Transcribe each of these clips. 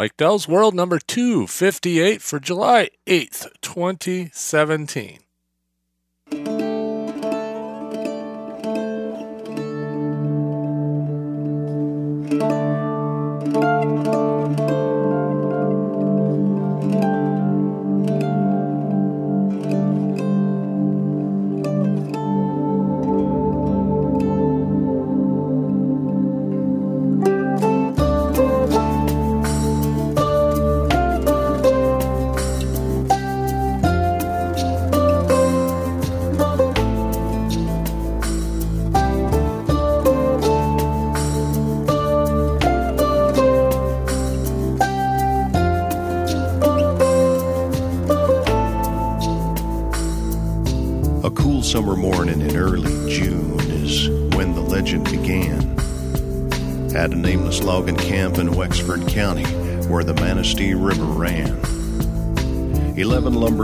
Mike Dell's World number 258 for July 8th, 2017.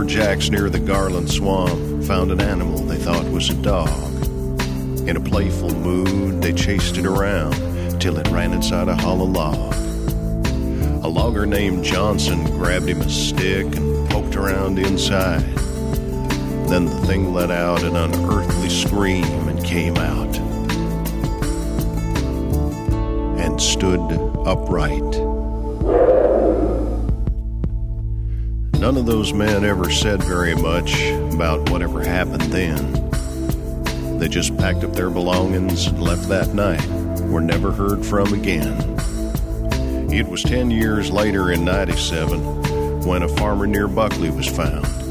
Lumberjacks near the Garland Swamp found an animal they thought was a dog. In a playful mood, they chased it around till it ran inside a hollow log. A logger named Johnson grabbed him a stick and poked around inside. Then the thing let out an unearthly scream and came out and stood upright. None of those men ever said very much about whatever happened then. They just packed up their belongings and left that night, were never heard from again. It was 10 years later in 97 when a farmer near Buckley was found.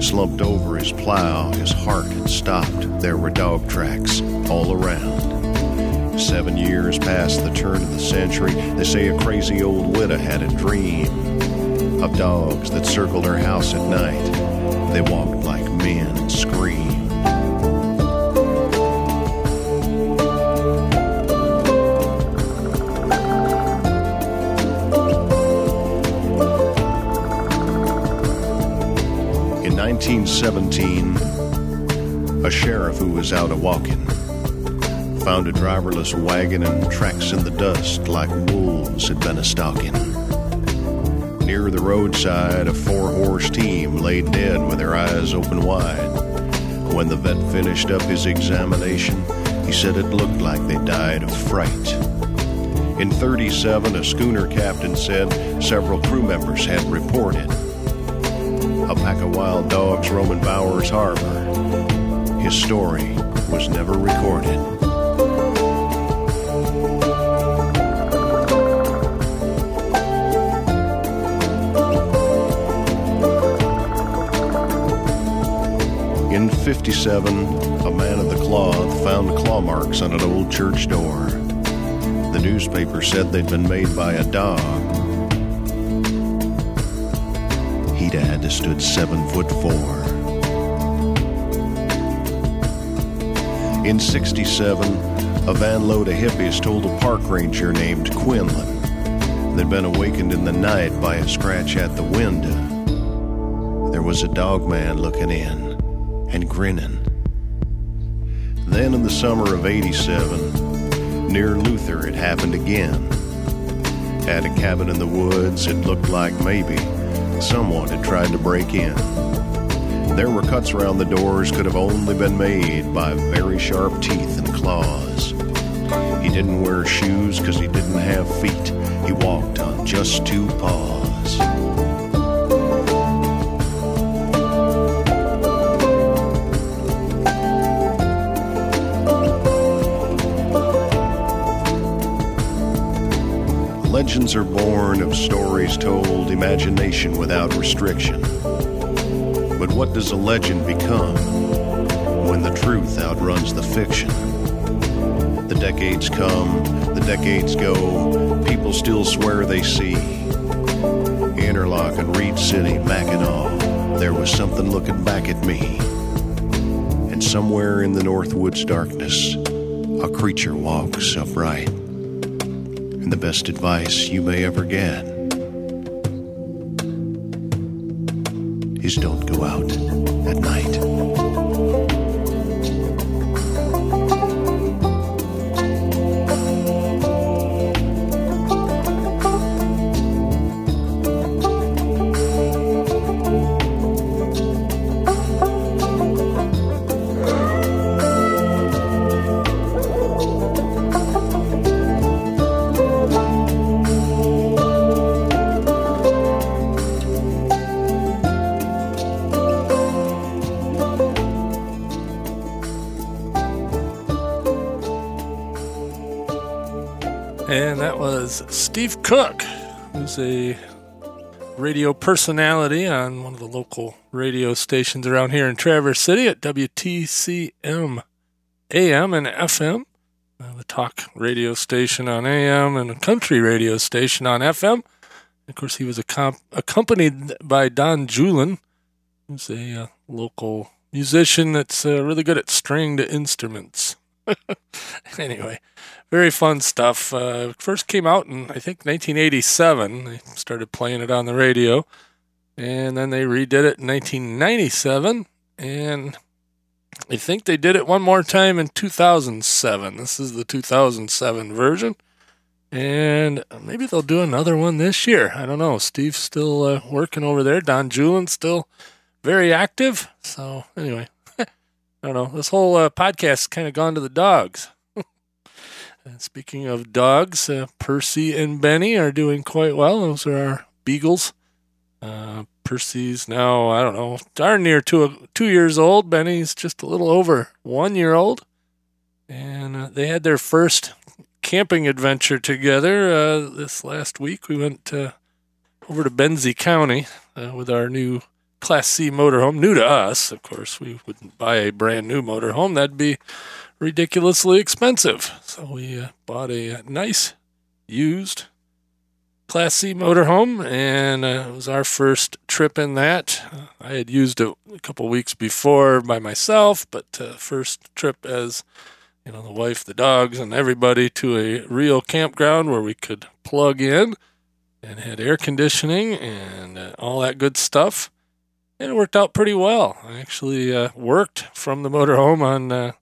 Slumped over his plow, his heart had stopped. There were dog tracks all around. Seven years past the turn of the century, they say a crazy old widow had a dream of dogs that circled her house at night. They walked like men 1917, a sheriff who was out a walking found a driverless wagon and tracks in the dust like wolves had been a stalking. Near the roadside, a four horse team lay dead with their eyes open wide. When the vet finished up his examination, he said it looked like they died of fright. In 37, a schooner captain said several crew members had reported a pack of wild dogs roaming Bowers Harbor. His story was never recorded. In 57, a man of the cloth found claw marks on an old church door. The newspaper said they'd been made by a dog. To stood seven foot four. In 67, a van load of hippies told a park ranger named Quinlan they'd been awakened in the night by a scratch at the window. There was a dog man looking in and grinning. Then in the summer of 87, near Luther, it happened again. At a cabin in the woods, it looked like maybe someone had tried to break in. There were cuts around the doors could have only been made by very sharp teeth and claws. He didn't wear shoes because he didn't have feet. He walked on just two paws. Legends are born of stories told, imagination without restriction. But what does a legend become when the truth outruns the fiction? The decades come, the decades go, people still swear they see. Interlochen and Reed City, Mackinac, there was something looking back at me. And somewhere in the Northwoods darkness, a creature walks upright the best advice you may ever get is don't go out at night. Steve Cook, who's a radio personality on one of the local radio stations around here in Traverse City at WTCM AM and FM, uh, the talk radio station on AM and a country radio station on FM. Of course, he was comp- accompanied by Don Julin, who's a uh, local musician that's uh, really good at stringed instruments. anyway, very fun stuff. Uh, first came out in I think 1987. They started playing it on the radio, and then they redid it in 1997, and I think they did it one more time in 2007. This is the 2007 version. And maybe they'll do another one this year. I don't know. Steve's still uh, working over there. Don Julin's still very active. So, anyway, I don't know. This whole uh, podcast kind of gone to the dogs. speaking of dogs, uh, Percy and Benny are doing quite well. Those are our beagles. Uh, Percy's now, I don't know, darn near two, two years old. Benny's just a little over one year old. And uh, they had their first camping adventure together uh, this last week. We went uh, over to Benzie County uh, with our new Class C motorhome, new to us. Of course, we wouldn't buy a brand new motorhome, that'd be ridiculously expensive. So we uh, bought a nice used Class C motorhome, and uh, it was our first trip in that. Uh, I had used it a couple weeks before by myself, but uh, first trip as you know the wife, the dogs, and everybody to a real campground where we could plug in and had air conditioning and uh, all that good stuff. And it worked out pretty well. I actually uh, worked from the motorhome on uh,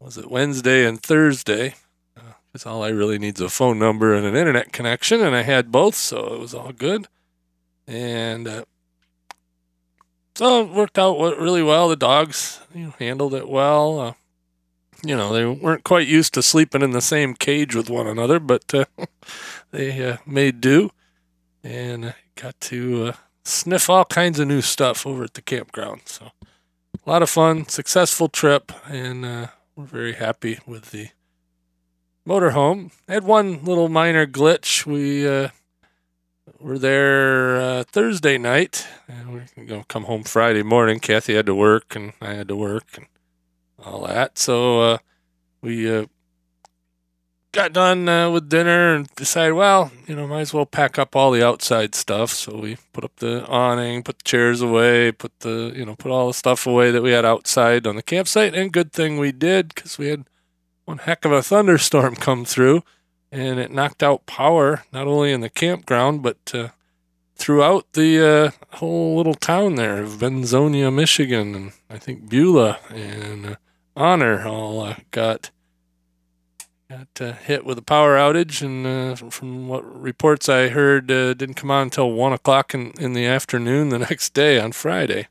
was it Wednesday and Thursday because all I really need is a phone number and an internet connection, and I had both, so it was all good. And uh, so it worked out really well. The dogs you know, handled it well. Uh, you know, they weren't quite used to sleeping in the same cage with one another, but uh, they uh, made do and got to uh, sniff all kinds of new stuff over at the campground. So a lot of fun, successful trip, and uh, we're very happy with the motorhome. Had one little minor glitch. We uh, were there uh, Thursday night, and we are gonna come home Friday morning. Kathy had to work, and I had to work, and all that. So uh, we uh, got done uh, with dinner and decided, well, you know, might as well pack up all the outside stuff. So we put up the awning, put the chairs away, put the, you know, put all the stuff away that we had outside on the campsite. And good thing we did because we had one heck of a thunderstorm come through, and it knocked out power not only in the campground but uh, throughout the uh, whole little town there of Benzonia, Michigan, and I think Beulah and uh, Honor all uh, got got uh, hit with a power outage, and uh, from what reports I heard, didn't come on until one o'clock in, in the afternoon the next day on Friday.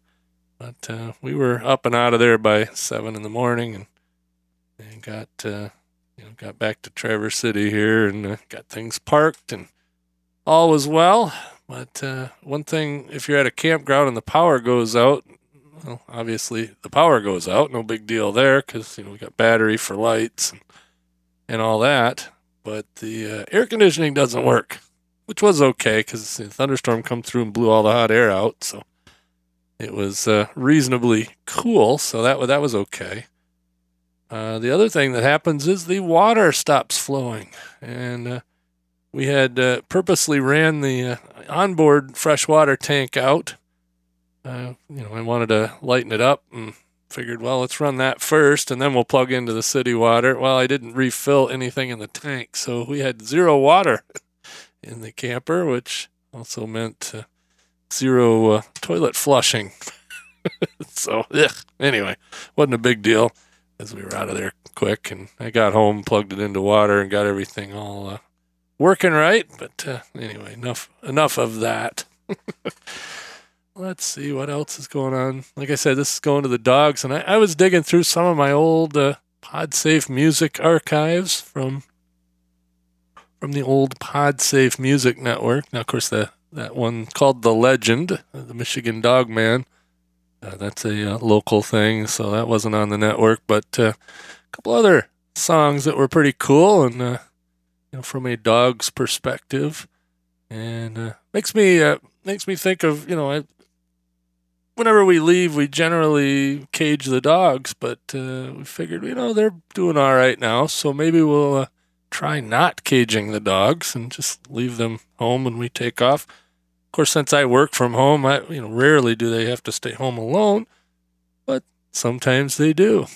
But we were up and out of there by seven in the morning, and and got uh, you know got back to Traverse City here and uh, got things parked and all was well. But uh, one thing, if you're at a campground and the power goes out, well, obviously the power goes out, no big deal there because you know we got battery for lights and, and all that. But the uh, air conditioning doesn't work, which was okay because the thunderstorm come through and blew all the hot air out, so it was uh, reasonably cool. So that that was okay. Uh, the other thing that happens is the water stops flowing, and uh, we had uh, purposely ran the uh, onboard freshwater tank out. You know, I wanted to lighten it up and figured, well, let's run that first, and then we'll plug into the city water. Well, I didn't refill anything in the tank, so we had zero water in the camper, which also meant zero toilet flushing. so, ugh, anyway, wasn't a big deal as we were out of there quick. And I got home, plugged it into water, and got everything all uh, working right. But uh, anyway, enough enough of that. Let's see what else is going on. Like I said, this is going to the dogs, and I, I was digging through some of my old uh, PodSafe music archives from from the old PodSafe Music Network. Now, of course, the that one called the Legend, the Michigan Dog Man uh, that's a uh, local thing, so that wasn't on the network. But uh, a couple other songs that were pretty cool, and uh, you know, from a dog's perspective, and uh, makes me uh, makes me think of you know, I, whenever we leave, we generally cage the dogs, but uh, we figured you know they're doing all right now, so maybe we'll uh, try not caging the dogs and just leave them home when we take off. Of course, since I work from home, I you know rarely do they have to stay home alone, but sometimes they do.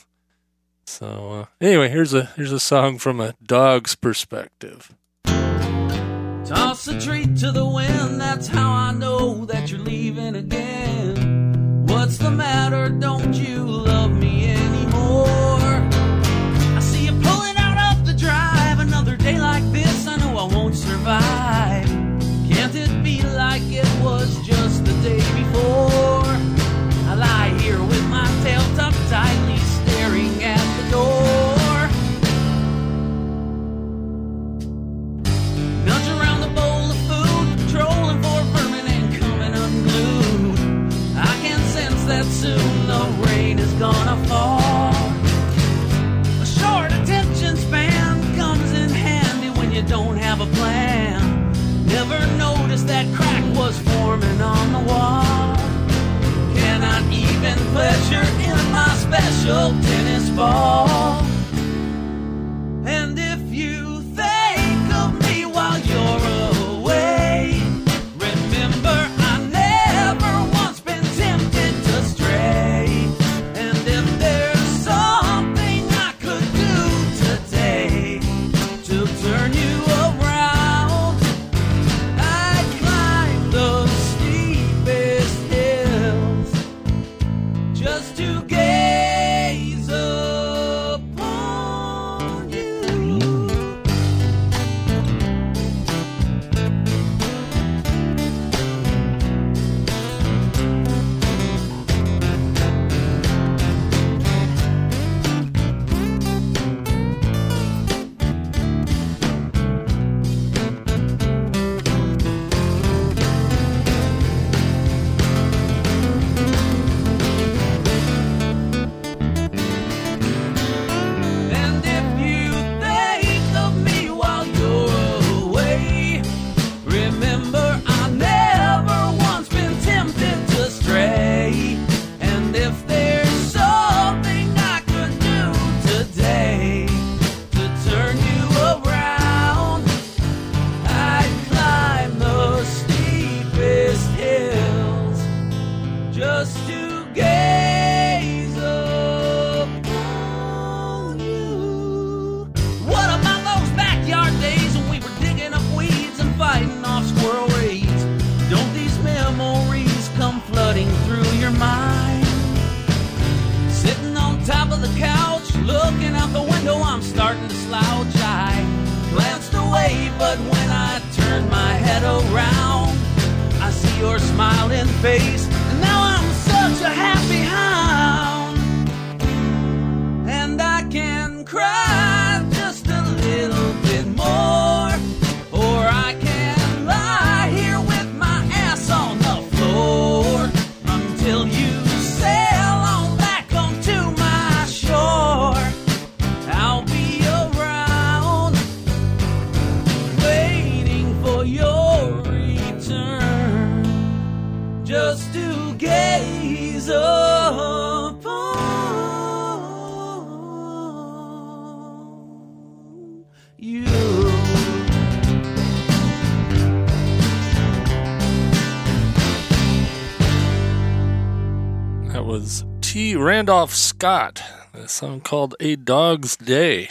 So uh, anyway, here's a here's a song from a dog's perspective. Toss a treat to the wind, that's how I know that you're leaving again. What's the matter? Don't you love me Randolph Scott, a song called A Dog's Day.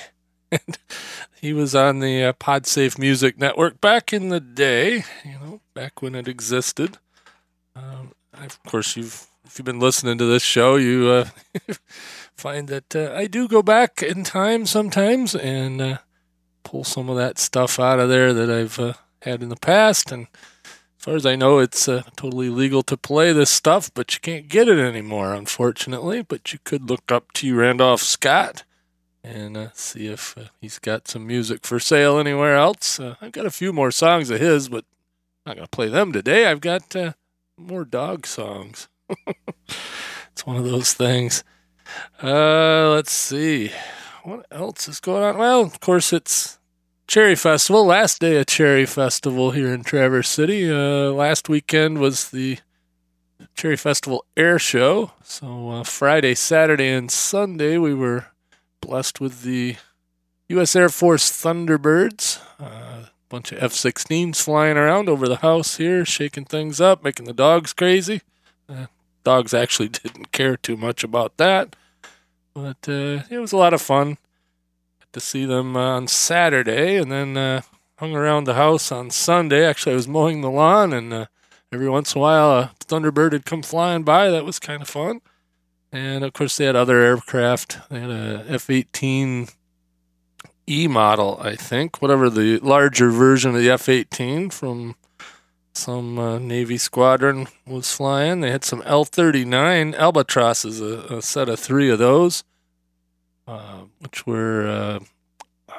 And he was on the uh, Podsafe Music Network back in the day, you know, back when it existed. Um, of course, you've if you've been listening to this show, you uh, find that uh, I do go back in time sometimes and uh, pull some of that stuff out of there that I've uh, had in the past. And far as I know, it's uh, totally legal to play this stuff, but you can't get it anymore, unfortunately. But you could look up T. Randolph Scott and uh, see if uh, he's got some music for sale anywhere else. Uh, I've got a few more songs of his, but I'm not going to play them today. I've got uh, more dog songs. it's one of those things. Uh, let's see. What else is going on? Well, of course, it's Cherry Festival, last day of Cherry Festival here in Traverse City. Uh, last weekend was the Cherry Festival Air Show. So uh, Friday, Saturday, and Sunday we were blessed with the U.S. Air Force Thunderbirds. A uh, bunch of F-16s flying around over the house here, shaking things up, making the dogs crazy. Uh, dogs actually didn't care too much about that, but uh, it was a lot of fun to see them uh, on Saturday, and then uh, hung around the house on Sunday. Actually, I was mowing the lawn, and uh, every once in a while, a Thunderbird would come flying by. That was kind of fun. And of course, they had other aircraft. They had a F 18 E model, I think, whatever the larger version of the F 18 from some uh, Navy squadron was flying. They had some L 39 Albatrosses, a, a set of three of those. Uh, which were, uh,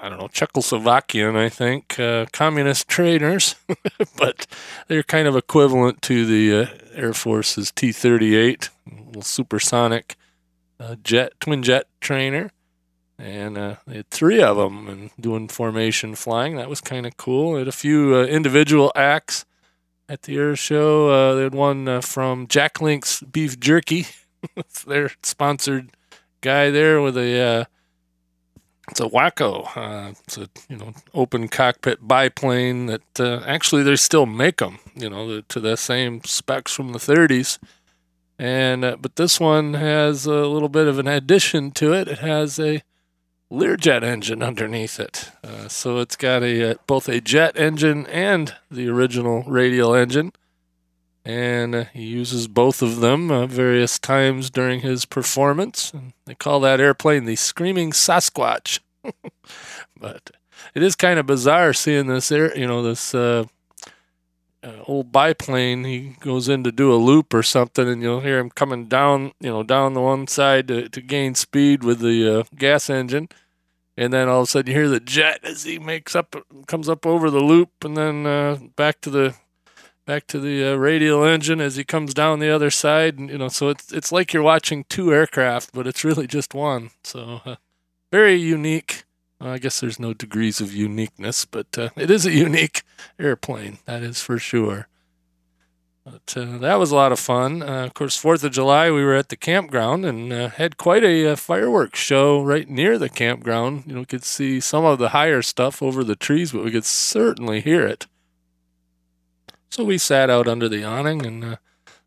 I don't know, Czechoslovakian, I think, uh, communist trainers, but they're kind of equivalent to the uh, Air Force's T 38, little supersonic uh, jet, twin jet trainer. And they had three of them and doing formation flying. That was kind of cool. They had a few individual acts at the air show. they had one from Jack Link's Beef Jerky. their sponsored guy there with a uh, it's a Waco. Uh, it's a you know open cockpit biplane that uh, actually they still make them. You know to the same specs from the 30s, and uh, but this one has a little bit of an addition to it. It has a Learjet engine underneath it, uh, so it's got a uh, both a jet engine and the original radial engine and uh, he uses both of them uh, various times during his performance. And they call that airplane the Screaming Sasquatch. but it is kind of bizarre seeing this air, you know, this uh, uh, old biplane. He goes in to do a loop or something, and you'll hear him coming down, you know, down the one side to, to gain speed with the uh, gas engine. And then all of a sudden you hear the jet as he makes up, comes up over the loop, and then uh, back to the back to the uh, radial engine as he comes down the other side and you know so it's it's like you're watching two aircraft but it's really just one. So uh, very unique. Well, i guess there's no degrees of uniqueness but uh, it is a unique airplane that is for sure. But uh, that was a lot of fun. Uh, of course fourth of july we were at the campground and uh, had quite a, fireworks show right near the campground. You know we could see some of the higher stuff over the trees but we could certainly hear it so we sat out under the awning and uh,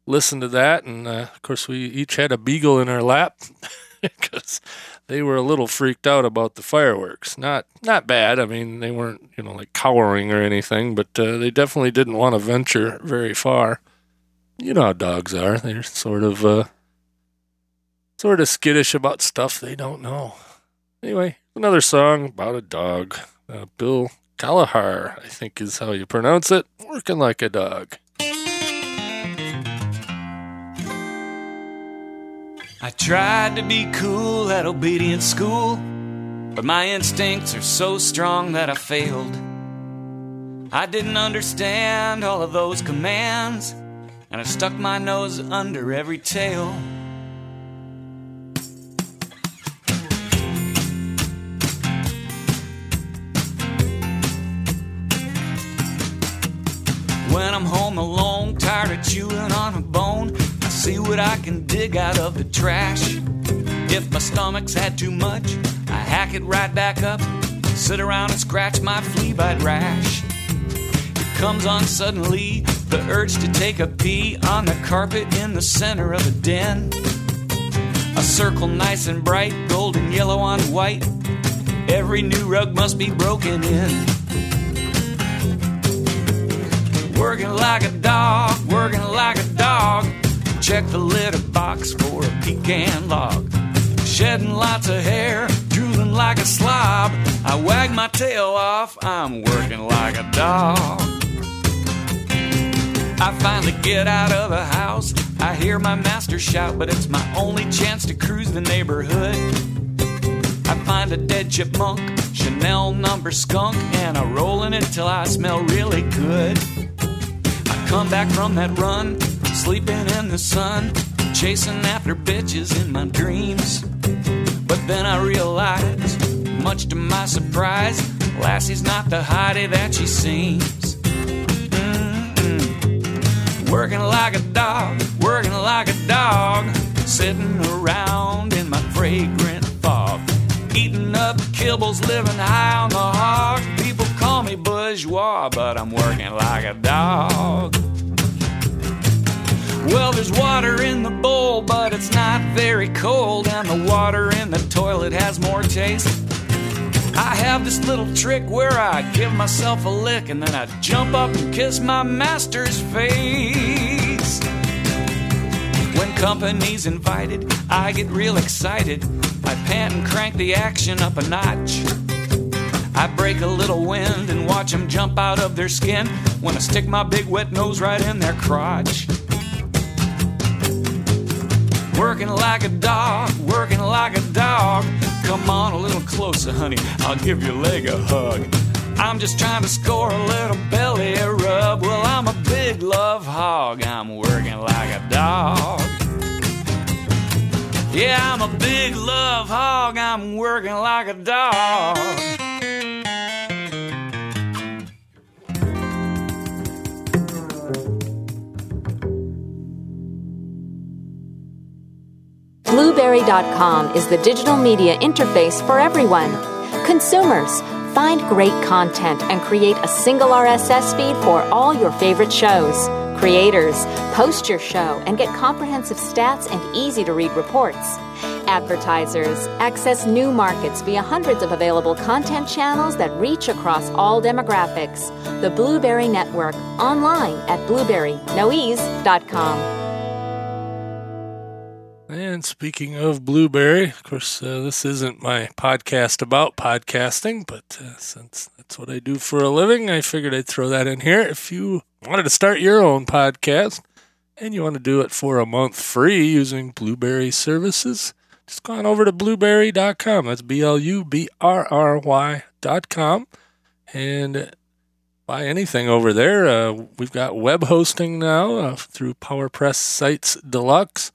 listened to that. And uh, of course, we each had a beagle in our lap because they were a little freaked out about the fireworks. Not not bad. I mean, they weren't you know like cowering or anything, but uh, they definitely didn't want to venture very far. You know how dogs are. They're sort of uh, sort of skittish about stuff they don't know. Anyway, another song about a dog. Uh, Bill Kalahar, I think is how you pronounce it. Working like a dog. I tried to be cool at obedience school, but my instincts are so strong that I failed. I didn't understand all of those commands, and I stuck my nose under every tail. I'm home alone, tired of chewing on a bone, I see what I can dig out of the trash. If my stomach's had too much, I hack it right back up, sit around and scratch my flea bite rash. It comes on suddenly, the urge to take a pee on the carpet in the center of the den. A circle nice and bright, golden yellow on white. Every new rug must be broken in. Working like a dog, working like a dog. Check the litter box for a pecan log. Shedding lots of hair, drooling like a slob. I wag my tail off, I'm working like a dog. I finally get out of the house. I hear my master shout, but it's my only chance to cruise the neighborhood. I find a dead chipmunk, Chanel number skunk, and I roll in it till I smell really good come back from that run, sleeping in the sun, chasing after bitches in my dreams. But then I realized, much to my surprise, Lassie's not the hottie that she seems. Mm-mm. Working like a dog, working like a dog, sitting around in my fragrant fog, eating up kibbles, living high on the hog. Call me bourgeois, but I'm working like a dog. Well, there's water in the bowl, but it's not very cold, and the water in the toilet has more taste. I have this little trick where I give myself a lick and then I jump up and kiss my master's face. When company's invited, I get real excited. I pant and crank the action up a notch. I break a little wind and watch them jump out of their skin when I stick my big wet nose right in their crotch. Working like a dog, working like a dog. Come on a little closer, honey. I'll give your leg a hug. I'm just trying to score a little belly rub. Well, I'm a big love hog. I'm working like a dog. Yeah, I'm a big love hog. I'm working like a dog. Blubrry.com is the digital media interface for everyone. Consumers, find great content and create a single RSS feed for all your favorite shows. Creators, post your show and get comprehensive stats and easy to read reports. Advertisers, access new markets via hundreds of available content channels that reach across all demographics. The Blubrry Network, online at blueberrynoease.com. And speaking of Blubrry, of course, uh, this isn't my podcast about podcasting, but uh, since that's what I do for a living, I figured I'd throw that in here. If you wanted to start your own podcast and you want to do it for a month free using Blubrry services, just go on over to blubrry.com. That's B L U B R R Y.com. And buy anything over there. Uh, we've got web hosting now uh, through PowerPress Sites Deluxe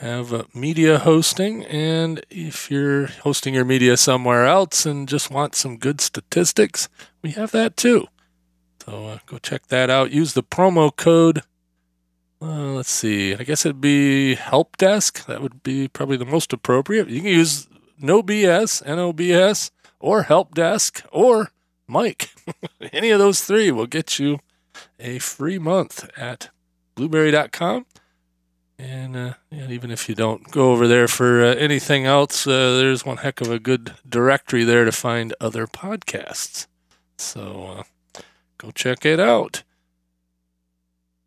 have media hosting. And if you're hosting your media somewhere else and just want some good statistics, we have that too. So uh, go check that out. Use the promo code. Uh, let's see. I guess it'd be Help Desk. That would be probably the most appropriate. You can use No BS, NOBS, or Help Desk, or Mike. Any of those three will get you a free month at blubrry.com. And, uh, and even if you don't go over there for uh, anything else, uh, there's one heck of a good directory there to find other podcasts. So uh, go check it out.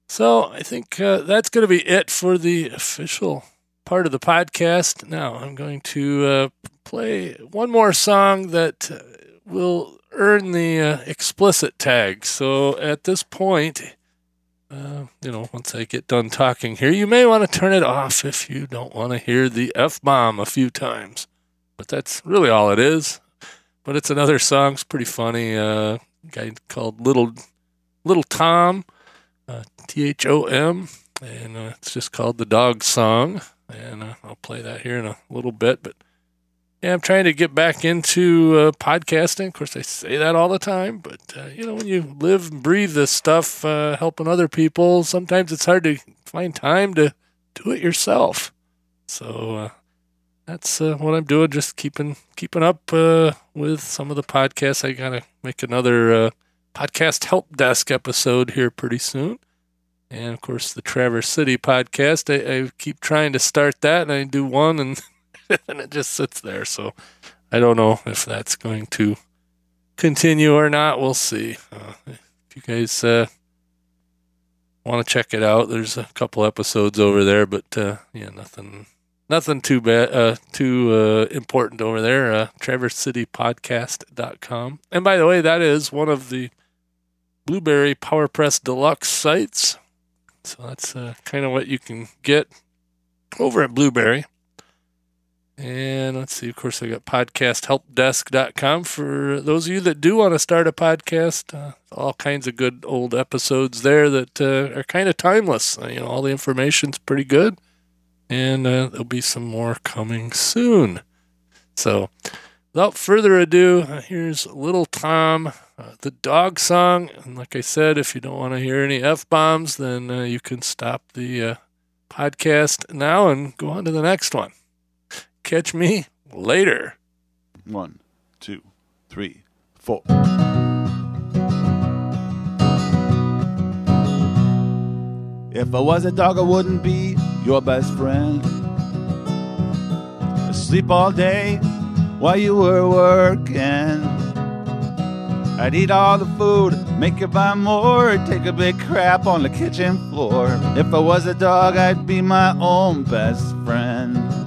So I think uh, that's going to be it for the official part of the podcast. Now I'm going to uh, play one more song that will earn the explicit tag. So at this point, uh, you know, once I get done talking here, you may want to turn it off if you don't want to hear the F bomb a few times. But that's really all it is. But it's another song. It's pretty funny. Uh, guy called Little Little Thom, uh, T H O M, and uh, it's just called the Dog Song. And uh, I'll play that here in a little bit. But yeah, I'm trying to get back into uh, podcasting. Of course, I say that all the time, but uh, you know, when you live and breathe this stuff, uh, helping other people, sometimes it's hard to find time to do it yourself. So uh, that's uh, what I'm doing. Just keeping keeping up uh, with some of the podcasts. I gotta make another podcast help desk episode here pretty soon. And of course, the Traverse City podcast. I, I keep trying to start that, and I do one, and and it just sits there. So I don't know if that's going to continue or not. We'll see. Uh, if you guys uh, want to check it out, there's a couple episodes over there, but uh, yeah, nothing, nothing too bad, uh, too uh, important over there. Uh, TraverseCityPodcast.com. And by the way, that is one of the Blubrry PowerPress Deluxe sites. So that's uh, kind of what you can get over at Blubrry. And let's see, of course, I got podcasthelpdesk.com for those of you that do want to start a podcast. Uh, all kinds of good old episodes there that uh, are kind of timeless. Uh, you know, all the information's pretty good, and uh, there'll be some more coming soon. So, without further ado, here's Little Thom, uh, the dog song. And like I said, if you don't want to hear any F bombs, then uh, you can stop the uh, podcast now and go on to the next one. Catch me later. One, two, three, four. If I was a dog, I wouldn't be your best friend. Sleep all day while you were working. I'd eat all the food, make you buy more, take a big crap on the kitchen floor. If I was a dog, I'd be my own best friend.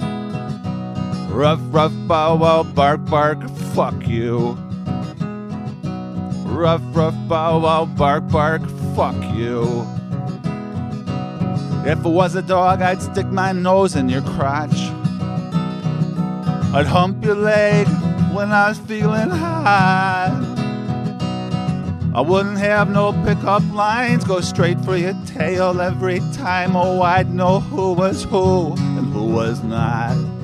Ruff, ruff, bow, wow, bark, bark, fuck you. Ruff, ruff, bow, wow, bark, bark, fuck you. If it was a dog, I'd stick my nose in your crotch. I'd hump your leg when I was feeling high. I wouldn't have no pickup lines, go straight for your tail every time. Oh, I'd know who was who and who was not.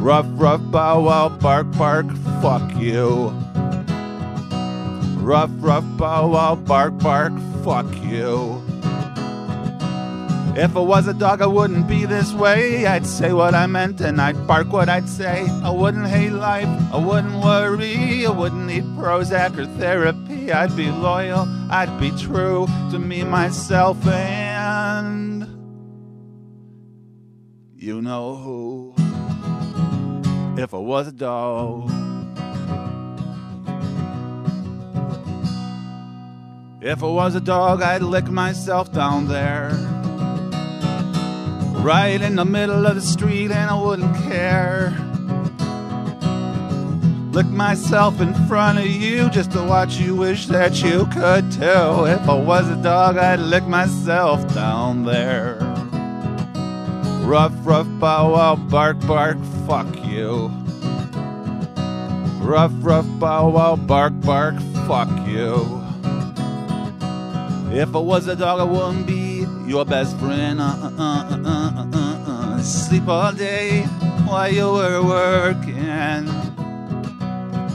Ruff, ruff, bow, wow, bark, bark, fuck you. Ruff, ruff, bow, wow, bark, bark, fuck you. If I was a dog, I wouldn't be this way. I'd say what I meant and I'd bark what I'd say. I wouldn't hate life, I wouldn't worry, I wouldn't need Prozac or therapy. I'd be loyal, I'd be true to me, myself, and you know who. If I was a dog. If I was a dog, I'd lick myself down there. Right in the middle of the street, and I wouldn't care. Lick myself in front of you just to watch you wish that you could too. If I was a dog, I'd lick myself down there. Ruff, ruff, bow, wow, bark, bark, fuck you. Ruff, ruff, bow, wow, bark, bark, fuck you. If I was a dog, I wouldn't be your best friend. Uh, uh, uh, uh, uh, uh, uh. Sleep all day while you were working.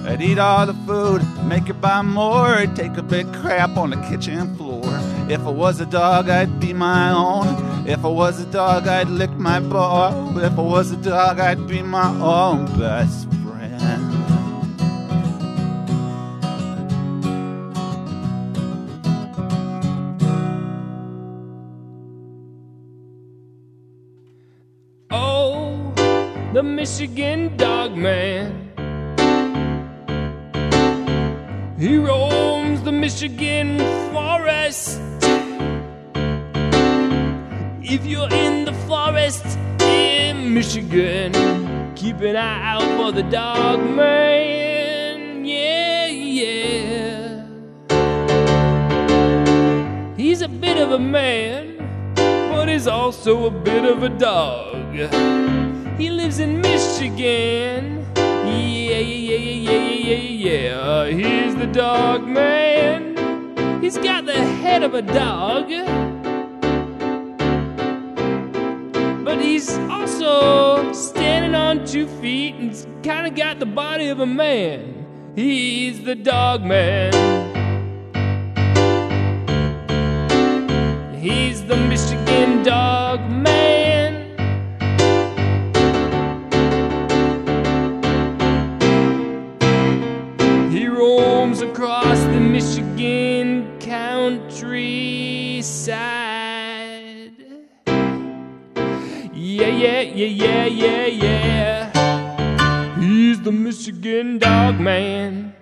I'd eat all the food, make you buy more, take a big crap on the kitchen floor. If I was a dog, I'd be my own. If I was a dog, I'd lick my ball. If I was a dog, I'd be my own best friend. Oh, the Michigan dog man. He roams the Michigan forest. If you're in the forest in Michigan, keep an eye out for the dog man. Yeah, yeah. He's a bit of a man, but he's also a bit of a dog. He lives in Michigan. Yeah, yeah, yeah, yeah, yeah, yeah, yeah. He's the dog man. He's got the head of a dog. Two feet and kind of got the body of a man. He's the dog man. He's the Michigan dog man. He roams across the Michigan countryside. Yeah, yeah, yeah, yeah, yeah, Michigan dog man.